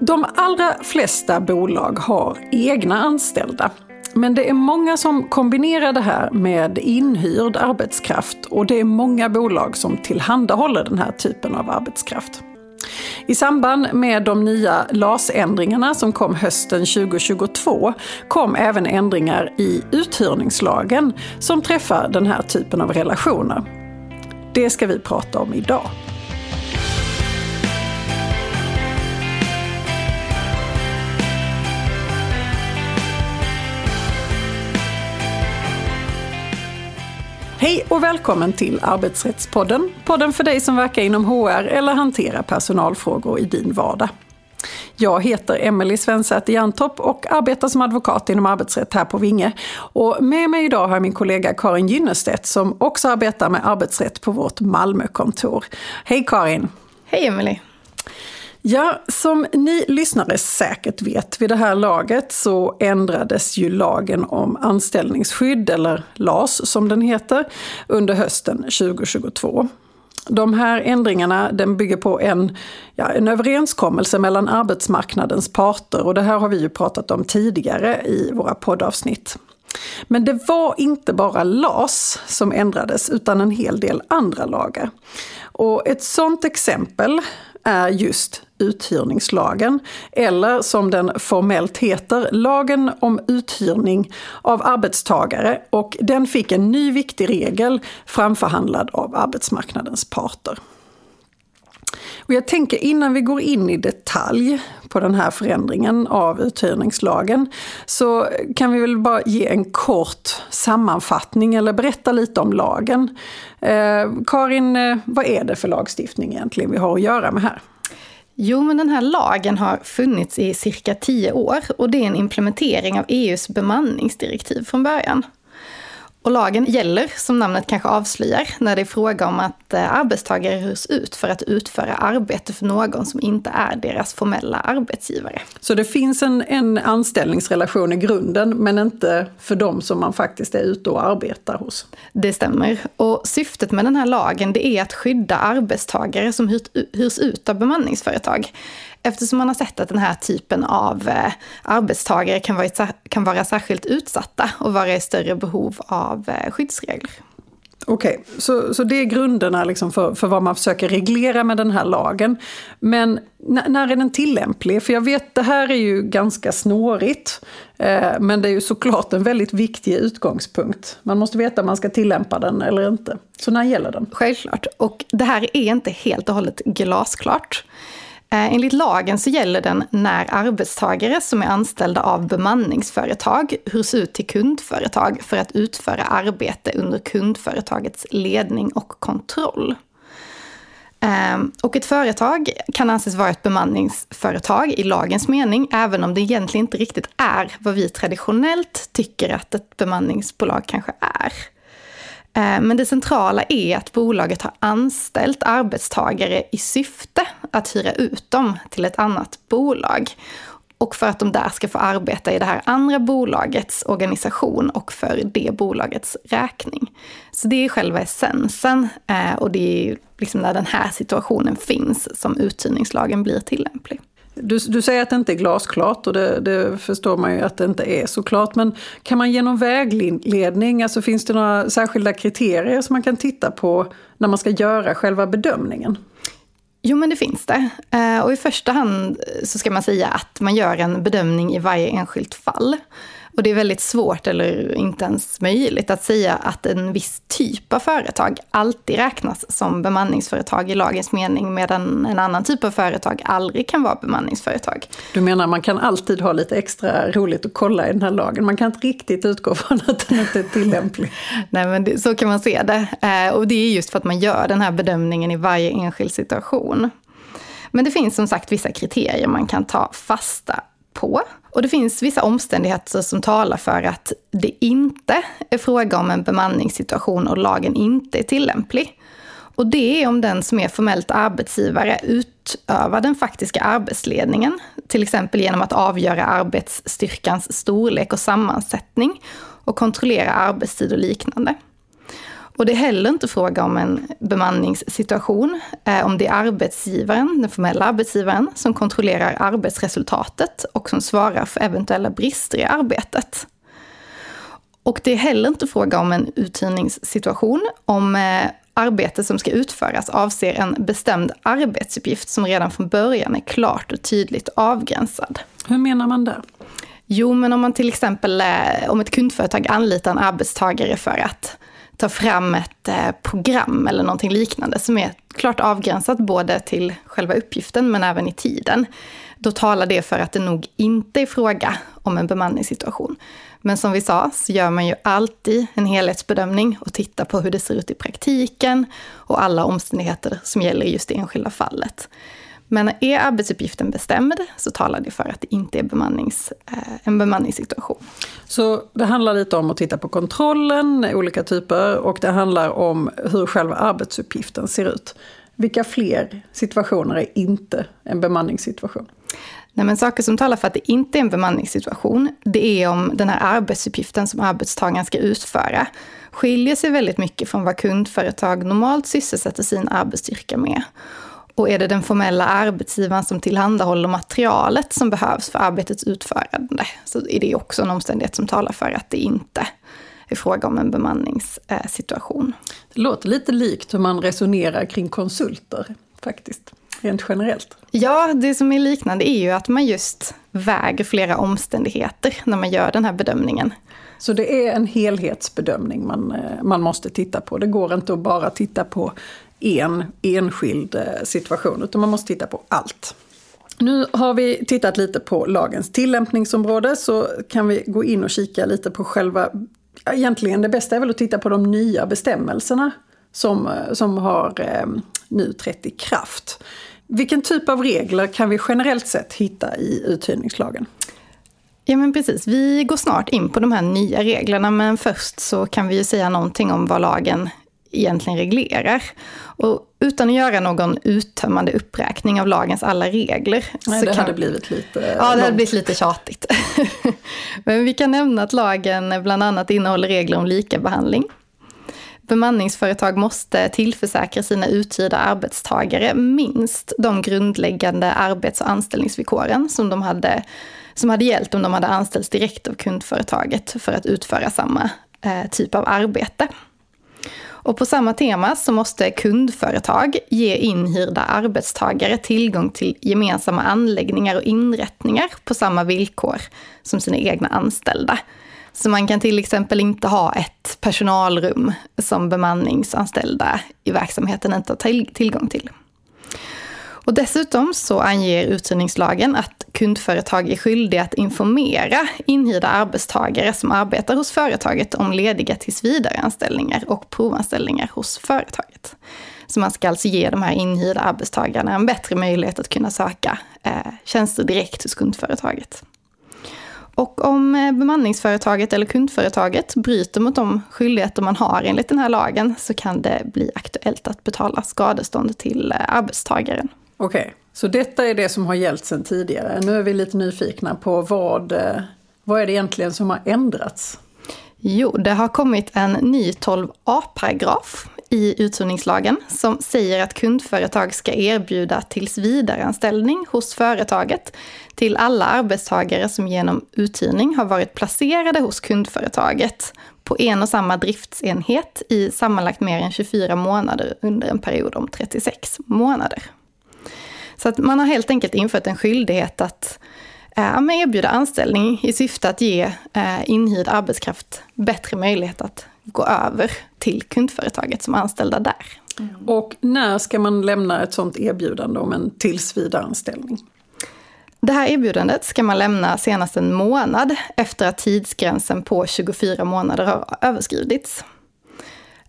De allra flesta bolag har egna anställda. Men det är många som kombinerar det här med inhyrd arbetskraft och det är många bolag som tillhandahåller den här typen av arbetskraft. I samband med de nya LAS-ändringarna som kom hösten 2022 kom även ändringar i uthyrningslagen som träffar den här typen av relationer. Det ska vi prata om idag. Hej och välkommen till Arbetsrättspodden. Podden för dig som verkar inom HR eller hanterar personalfrågor i din vardag. Jag heter Emelie Svensäter Jantorp och arbetar som advokat inom arbetsrätt här på Vinge. Och med mig idag har jag min kollega Karin Gynnestedt som också arbetar med arbetsrätt på vårt Malmökontor. Hej Karin! Hej Emelie! Ja, som ni lyssnare säkert vet vid det här laget så ändrades ju lagen om anställningsskydd, eller LAS som den heter, under hösten 2022. De här ändringarna den bygger på en, ja, en överenskommelse mellan arbetsmarknadens parter och det här har vi ju pratat om tidigare i våra poddavsnitt. Men det var inte bara LAS som ändrades utan en hel del andra lagar. Och ett sådant exempel är just uthyrningslagen, eller som den formellt heter, lagen om uthyrning av arbetstagare och den fick en ny viktig regel framförhandlad av arbetsmarknadens parter. Och jag tänker innan vi går in i detalj på den här förändringen av uthyrningslagen så kan vi väl bara ge en kort sammanfattning eller berätta lite om lagen. Eh, Karin, eh, vad är det för lagstiftning egentligen vi har att göra med här? Jo, men den här lagen har funnits i cirka tio år och det är en implementering av EUs bemanningsdirektiv från början. Och lagen gäller, som namnet kanske avslöjar, när det är fråga om att eh, arbetstagare hyrs ut för att utföra arbete för någon som inte är deras formella arbetsgivare. Så det finns en, en anställningsrelation i grunden, men inte för dem som man faktiskt är ute och arbetar hos? Det stämmer. Och syftet med den här lagen, det är att skydda arbetstagare som hyrs ut av bemanningsföretag. Eftersom man har sett att den här typen av eh, arbetstagare kan vara, kan vara särskilt utsatta och vara i större behov av eh, skyddsregler. Okej, okay, så, så det är grunderna liksom för, för vad man försöker reglera med den här lagen. Men när är den tillämplig? För jag vet, det här är ju ganska snårigt. Eh, men det är ju såklart en väldigt viktig utgångspunkt. Man måste veta om man ska tillämpa den eller inte. Så när gäller den? Självklart. Och det här är inte helt och hållet glasklart. Eh, enligt lagen så gäller den när arbetstagare som är anställda av bemanningsföretag hyrs ut till kundföretag för att utföra arbete under kundföretagets ledning och kontroll. Ehm, och ett företag kan anses vara ett bemanningsföretag i lagens mening, även om det egentligen inte riktigt är vad vi traditionellt tycker att ett bemanningsbolag kanske är. Eh, men det centrala är att bolaget har anställt arbetstagare i syfte att hyra ut dem till ett annat bolag. Och för att de där ska få arbeta i det här andra bolagets organisation och för det bolagets räkning. Så det är själva essensen eh, och det är liksom när den här situationen finns som uthyrningslagen blir tillämplig. Du, du säger att det inte är glasklart och det, det, förstår man ju att det inte är såklart. Men kan man genom vägledning? Alltså finns det några särskilda kriterier som man kan titta på när man ska göra själva bedömningen? Jo, men det finns det. Eh, och i första hand så ska man säga att man gör en bedömning i varje enskilt fall. Och det är väldigt svårt, eller inte ens möjligt, att säga att en viss typ av företag alltid räknas som bemanningsföretag i lagens mening, medan en annan typ av företag aldrig kan vara bemanningsföretag. Du menar man kan alltid ha lite extra roligt att kolla i den här lagen? Man kan inte riktigt utgå från att den inte är tillämplig? Nej, men det, så kan man se det. Eh, och det är just för att man gör den här bedömningen i varje enskild situation. Men det finns som sagt vissa kriterier man kan ta fasta på. Och det finns vissa omständigheter som talar för att det inte är fråga om en bemanningssituation och lagen inte är tillämplig. Och det är om den som är formellt arbetsgivare utövar den faktiska arbetsledningen, till exempel genom att avgöra arbetsstyrkans storlek och sammansättning och kontrollera arbetstid och liknande. Och det är heller inte fråga om en bemanningssituation, eh, om det är arbetsgivaren, den formella arbetsgivaren, som kontrollerar arbetsresultatet och som svarar för eventuella brister i arbetet. Och det är heller inte fråga om en uthyrningssituation om eh, arbete som ska utföras avser en bestämd arbetsuppgift som redan från början är klart och tydligt avgränsad. Hur menar man det? Jo, men om man till exempel, eh, om ett kundföretag anlitar en arbetstagare för att ta fram ett eh, program eller någonting liknande som är klart avgränsat både till själva uppgiften men även i tiden. Då talar det för att det nog inte är fråga om en bemanningssituation. Men som vi sa så gör man ju alltid en helhetsbedömning och tittar på hur det ser ut i praktiken och alla omständigheter som gäller i just det enskilda fallet. Men är arbetsuppgiften bestämd så talar det för att det inte är bemannings, eh, en bemanningssituation. Så det handlar lite om att titta på kontrollen, olika typer, och det handlar om hur själva arbetsuppgiften ser ut. Vilka fler situationer är inte en bemanningssituation? Nej, men saker som talar för att det inte är en bemanningssituation, det är om den här arbetsuppgiften som arbetstagaren ska utföra skiljer sig väldigt mycket från vad kundföretag normalt sysselsätter sin arbetsstyrka med. Och är det den formella arbetsgivaren som tillhandahåller materialet som behövs för arbetets utförande, så är det också en omständighet som talar för att det inte är fråga om en bemanningssituation. Det låter lite likt hur man resonerar kring konsulter, faktiskt rent generellt? Ja, det som är liknande är ju att man just väger flera omständigheter när man gör den här bedömningen. Så det är en helhetsbedömning man, eh, man måste titta på. Det går inte att bara titta på en enskild eh, situation, utan man måste titta på allt. Nu har vi tittat lite på lagens tillämpningsområde, så kan vi gå in och kika lite på själva... Egentligen det bästa är väl att titta på de nya bestämmelserna som, eh, som har eh, nu trätt i kraft. Vilken typ av regler kan vi generellt sett hitta i uthyrningslagen? Ja men precis, vi går snart in på de här nya reglerna men först så kan vi ju säga någonting om vad lagen egentligen reglerar. Och utan att göra någon uttömmande uppräkning av lagens alla regler. Nej, så det kan... hade blivit lite Ja, det hade blivit lite tjatigt. men vi kan nämna att lagen bland annat innehåller regler om likabehandling, bemanningsföretag måste tillförsäkra sina uthyrda arbetstagare minst de grundläggande arbets och anställningsvillkoren som de hade som hade gällt om de hade anställts direkt av kundföretaget för att utföra samma eh, typ av arbete. Och på samma tema så måste kundföretag ge inhyrda arbetstagare tillgång till gemensamma anläggningar och inrättningar på samma villkor som sina egna anställda. Så man kan till exempel inte ha ett personalrum som bemanningsanställda i verksamheten inte har tillgång till. Och dessutom så anger uthyrningslagen att kundföretag är skyldiga att informera inhyrda arbetstagare som arbetar hos företaget om lediga tillsvidareanställningar och provanställningar hos företaget. Så man ska alltså ge de här inhyrda arbetstagarna en bättre möjlighet att kunna söka eh, tjänster direkt hos kundföretaget. Och om eh, bemanningsföretaget eller kundföretaget bryter mot de skyldigheter man har enligt den här lagen så kan det bli aktuellt att betala skadestånd till eh, arbetstagaren. Okej, okay. så detta är det som har gällt sedan tidigare. Nu är vi lite nyfikna på vad, eh, vad är det egentligen som har ändrats? Jo, det har kommit en ny 12a-paragraf i uthyrningslagen som säger att kundföretag ska erbjuda tillsvidareanställning hos företaget till alla arbetstagare som genom uthyrning har varit placerade hos kundföretaget på en och samma driftsenhet i sammanlagt mer än 24 månader under en period om 36 månader. Så att man har helt enkelt infört en skyldighet att eh, erbjuda anställning i syfte att ge eh, inhyrd arbetskraft bättre möjlighet att gå över till kundföretaget som anställda där. Mm. Och när ska man lämna ett sådant erbjudande om en tillsvidareanställning? Det här erbjudandet ska man lämna senast en månad efter att tidsgränsen på 24 månader har överskridits.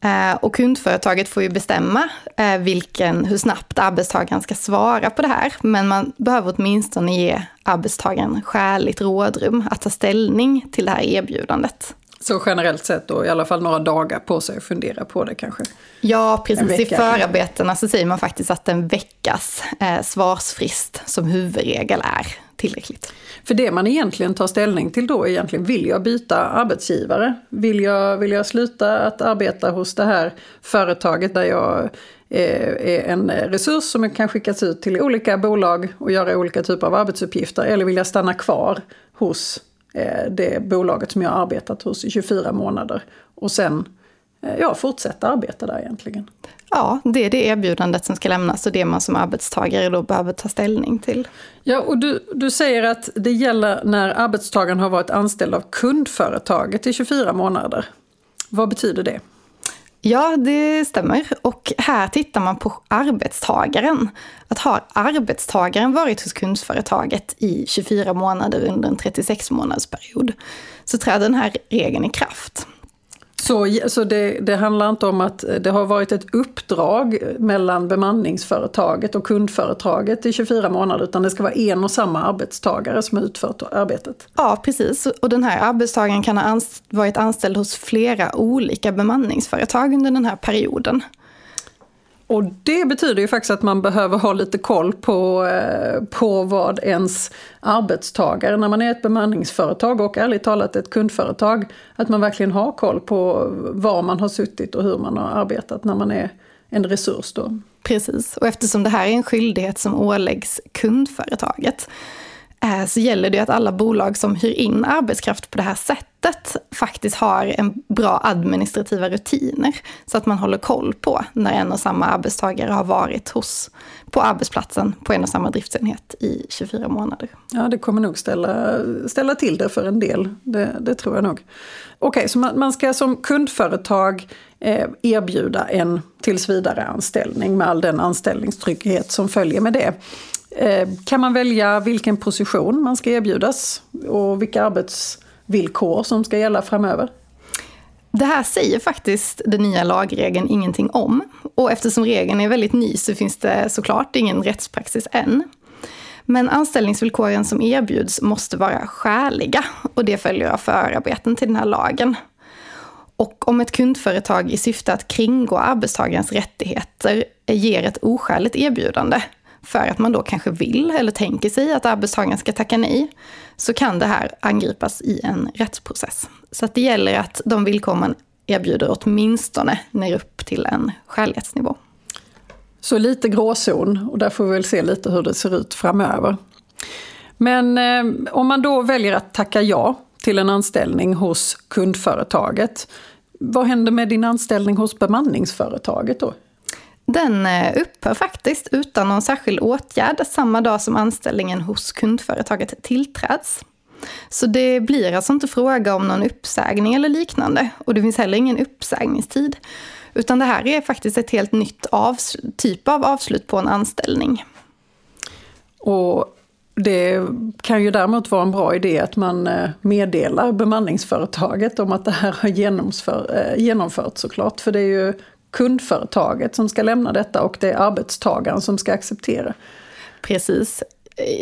Eh, och kundföretaget får ju bestämma eh, vilken, hur snabbt arbetstagaren ska svara på det här. Men man behöver åtminstone ge arbetstagaren skäligt rådrum att ta ställning till det här erbjudandet. Så generellt sett då i alla fall några dagar på sig att fundera på det kanske? Ja, precis. I förarbetena så säger man faktiskt att en veckas eh, svarsfrist som huvudregel är tillräckligt. För det man egentligen tar ställning till då är egentligen, vill jag byta arbetsgivare? Vill jag, vill jag sluta att arbeta hos det här företaget där jag är en resurs som kan skickas ut till olika bolag och göra olika typer av arbetsuppgifter? Eller vill jag stanna kvar hos eh, det bolaget som jag arbetat hos i 24 månader och sen eh, ja, fortsätta arbeta där egentligen? Ja, det är det erbjudandet som ska lämnas och det man som arbetstagare då behöver ta ställning till. Ja, och du, du säger att det gäller när arbetstagaren har varit anställd av kundföretaget i 24 månader. Vad betyder det? Ja, det stämmer. Och här tittar man på arbetstagaren. Att har arbetstagaren varit hos kundföretaget i 24 månader under en 36-månadersperiod, så träder den här regeln i kraft. Så, så det, det, handlar inte om att det har varit ett uppdrag mellan bemanningsföretaget och kundföretaget i 24 månader, utan det ska vara en och samma arbetstagare som har utfört arbetet? Ja, precis. Och den här arbetstagaren kan ha varit anställd hos flera olika bemanningsföretag under den här perioden. Och det betyder ju faktiskt att man behöver ha lite koll på, eh, på vad ens arbetstagare, när man är ett bemanningsföretag och ärligt talat ett kundföretag, att man verkligen har koll på var man har suttit och hur man har arbetat när man är en resurs då. Precis, och eftersom det här är en skyldighet som åläggs kundföretaget Eh, så gäller det att alla bolag som hyr in arbetskraft på det här sättet faktiskt har en bra administrativa rutiner. Så att man håller koll på när en och samma arbetstagare har varit hos, på arbetsplatsen på en och samma driftsenhet i 24 månader. Ja, det kommer nog ställa, ställa till det för en del. Det, det tror jag nog. Okej, okay, så man, man, ska som kundföretag eh, erbjuda en tillsvidare anställning med all den anställningstrygghet som följer med det. Eh, kan man välja vilken position man ska erbjudas och vilka arbetsvillkor som ska gälla framöver? Det här säger faktiskt den nya lagregeln ingenting om. Och eftersom regeln är väldigt ny så finns det såklart ingen rättspraxis än. Men anställningsvillkoren som erbjuds måste vara skäliga och det följer av förarbeten till den här lagen. Och om ett kundföretag i syfte att kringgå arbetstagarens rättigheter ger ett oskäligt erbjudande för att man då kanske vill eller tänker sig att arbetstagaren ska tacka nej, så kan det här angripas i en rättsprocess. Så att det gäller att de villkor man erbjuder åtminstone når upp till en skälighetsnivå. Så lite gråzon och där får vi väl se lite hur det ser ut framöver. Men eh, om man då väljer att tacka ja till en anställning hos kundföretaget, vad händer med din anställning hos bemanningsföretaget då? Den eh, upphör faktiskt utan någon särskild åtgärd samma dag som anställningen hos kundföretaget tillträds. Så det blir alltså inte fråga om någon uppsägning eller liknande och det finns heller ingen uppsägningstid. Utan det här är faktiskt ett helt nytt typ av avslut på en anställning. Och det kan ju däremot vara en bra idé att man eh, meddelar bemanningsföretaget om att det här har genomför, eh, genomförts såklart. För det är ju kundföretaget som ska lämna detta och det är arbetstagaren som ska acceptera. Precis.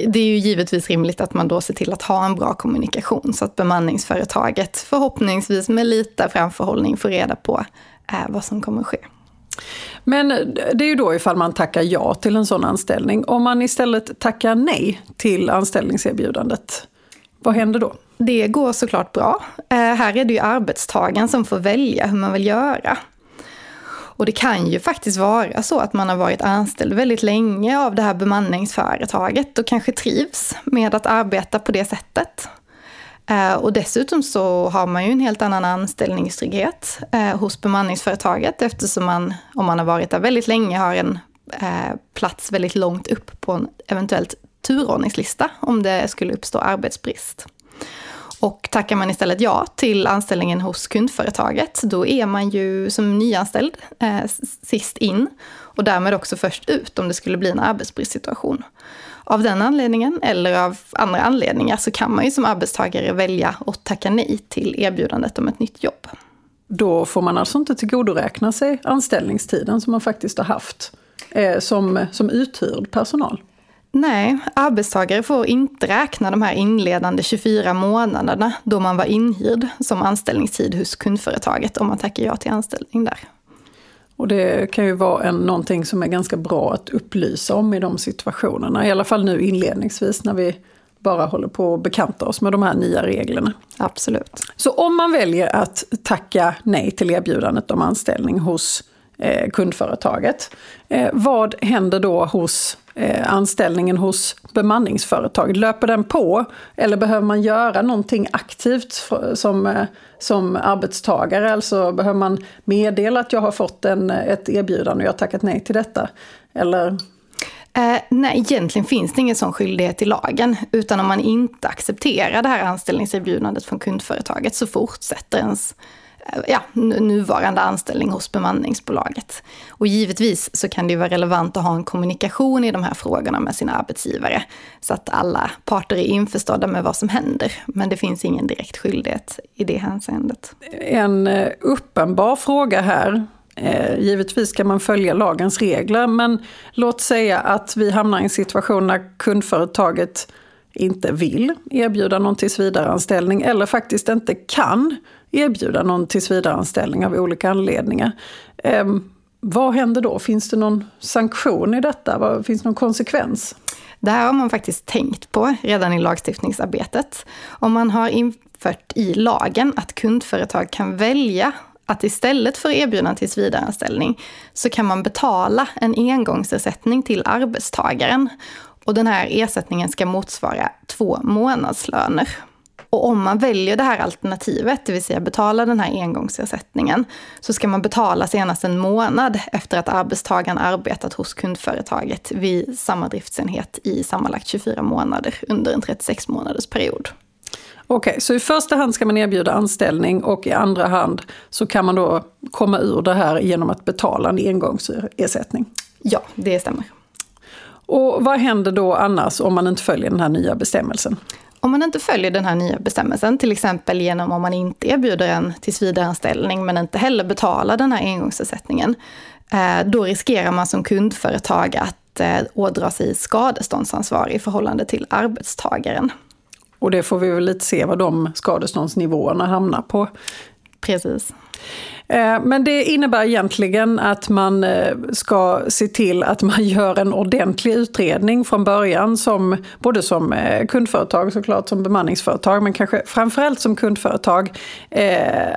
Det är ju givetvis rimligt att man då ser till att ha en bra kommunikation så att bemanningsföretaget förhoppningsvis med lite framförhållning får reda på eh, vad som kommer ske. Men det är ju då ifall man tackar ja till en sån anställning. Om man istället tackar nej till anställningserbjudandet, vad händer då? Det går såklart bra. Eh, här är det ju arbetstagaren som får välja hur man vill göra. Och det kan ju faktiskt vara så att man har varit anställd väldigt länge av det här bemanningsföretaget och kanske trivs med att arbeta på det sättet. Eh, och dessutom så har man ju en helt annan anställningstrygghet eh, hos bemanningsföretaget eftersom man, om man har varit där väldigt länge, har en eh, plats väldigt långt upp på en eventuellt turordningslista om det skulle uppstå arbetsbrist. Och tackar man istället ja till anställningen hos kundföretaget, då är man ju som nyanställd eh, sist in och därmed också först ut om det skulle bli en arbetsbristsituation. Av den anledningen, eller av andra anledningar, så kan man ju som arbetstagare välja att tacka nej till erbjudandet om ett nytt jobb. Då får man alltså inte tillgodoräkna sig anställningstiden som man faktiskt har haft eh, som, som uthyrd personal? Nej, arbetstagare får inte räkna de här inledande 24 månaderna då man var inhyrd som anställningstid hos kundföretaget om man tackar ja till anställning där. Och det kan ju vara en, någonting som är ganska bra att upplysa om i de situationerna. I alla fall nu inledningsvis när vi bara håller på att bekanta oss med de här nya reglerna. Absolut. Så om man väljer att tacka nej till erbjudandet om anställning hos eh, kundföretaget, eh, vad händer då hos Eh, anställningen hos bemanningsföretag? Löper den på eller behöver man göra någonting aktivt för, som, eh, som arbetstagare? Alltså behöver man meddela att jag har fått en, ett erbjudande och jag har tackat nej till detta? Eller Eh, nej, egentligen finns det ingen sån skyldighet i lagen, utan om man inte accepterar det här anställningserbjudandet från kundföretaget så fortsätter ens Eh, ja, nuvarande anställning hos bemanningsbolaget. Och givetvis så kan det vara relevant att ha en kommunikation i de här frågorna med sina arbetsgivare, så att alla parter är införstådda med vad som händer. Men det finns ingen direkt skyldighet i det hänseendet. En eh, uppenbar fråga här eh, givetvis ska man följa lagens regler, men låt säga att vi hamnar i en situation när kundföretaget inte vill erbjuda någon tillsvidareanställning eller faktiskt inte kan erbjuda någon tillsvidareanställning av olika anledningar. Eh, vad händer då? Finns det någon sanktion i detta? Finns det någon konsekvens? Det här har man faktiskt tänkt på redan i lagstiftningsarbetet. Om man har infört i lagen att kundföretag kan välja att istället för erbjudan tillsvidareanställning så kan man betala en engångsersättning till arbetstagaren. Och den här ersättningen ska motsvara två månadslöner. Och om man väljer det här alternativet, det vill säga betala den här engångsersättningen, så ska man betala senast en månad efter att arbetstagaren arbetat hos kundföretaget vid samma driftsenhet i sammanlagt 24 månader under en 36 månaders period. Okej, okay, så i första hand ska man erbjuda anställning och i andra hand så kan man då komma ur det här genom att betala en engångsersättning? Ja, det stämmer. Och vad händer då annars om man inte följer den här nya bestämmelsen? Om man inte följer den här nya bestämmelsen, till exempel genom om man inte erbjuder en tillsvidareanställning men inte heller betalar den här engångsersättningen, eh, då riskerar man som kundföretag att eh, ådra sig skadeståndsansvar i förhållande till arbetstagaren. Och det får vi väl lite se vad de skadeståndsnivåerna hamnar på. Precis. Eh, men det innebär egentligen att man eh, ska se till att man gör en ordentlig utredning från början, som, både som eh, kundföretag såklart, som bemanningsföretag, men kanske framförallt som kundföretag.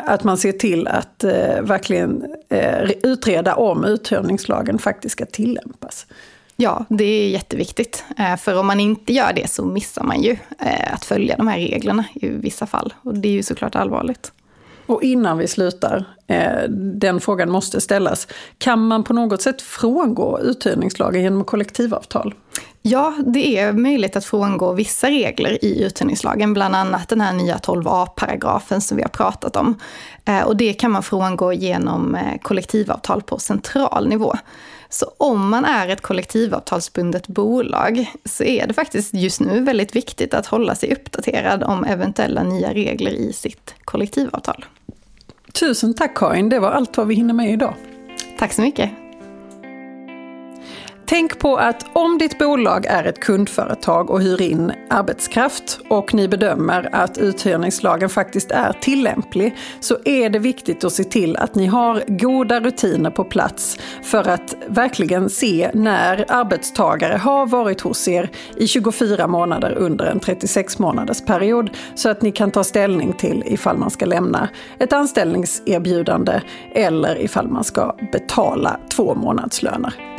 Att man ser till att verkligen utreda om uthyrningslagen faktiskt ska tillämpas. Ja, det är jätteviktigt. För om man inte gör det så missar man ju att följa de här reglerna i vissa fall. Och det är ju såklart allvarligt. Och innan vi slutar, eh, den frågan måste ställas. Kan man på något sätt frångå uthyrningslagen genom kollektivavtal? Ja, det är möjligt att frångå vissa regler i uthyrningslagen, bland annat den här nya 12a-paragrafen som vi har pratat om. Eh, och det kan man frångå genom eh, kollektivavtal på central nivå. Så om man är ett kollektivavtalsbundet bolag så är det faktiskt just nu väldigt viktigt att hålla sig uppdaterad om eventuella nya regler i sitt kollektivavtal. Tusen tack Karin, det var allt vad vi hinner med idag. Tack så mycket. Tänk på att om ditt bolag är ett kundföretag och hyr in arbetskraft och ni bedömer att uthyrningslagen faktiskt är tillämplig så är det viktigt att se till att ni har goda rutiner på plats för att verkligen se när arbetstagare har varit hos er i 24 månader under en 36 månaders period så att ni kan ta ställning till ifall man ska lämna ett anställningserbjudande eller ifall man ska betala två månadslöner.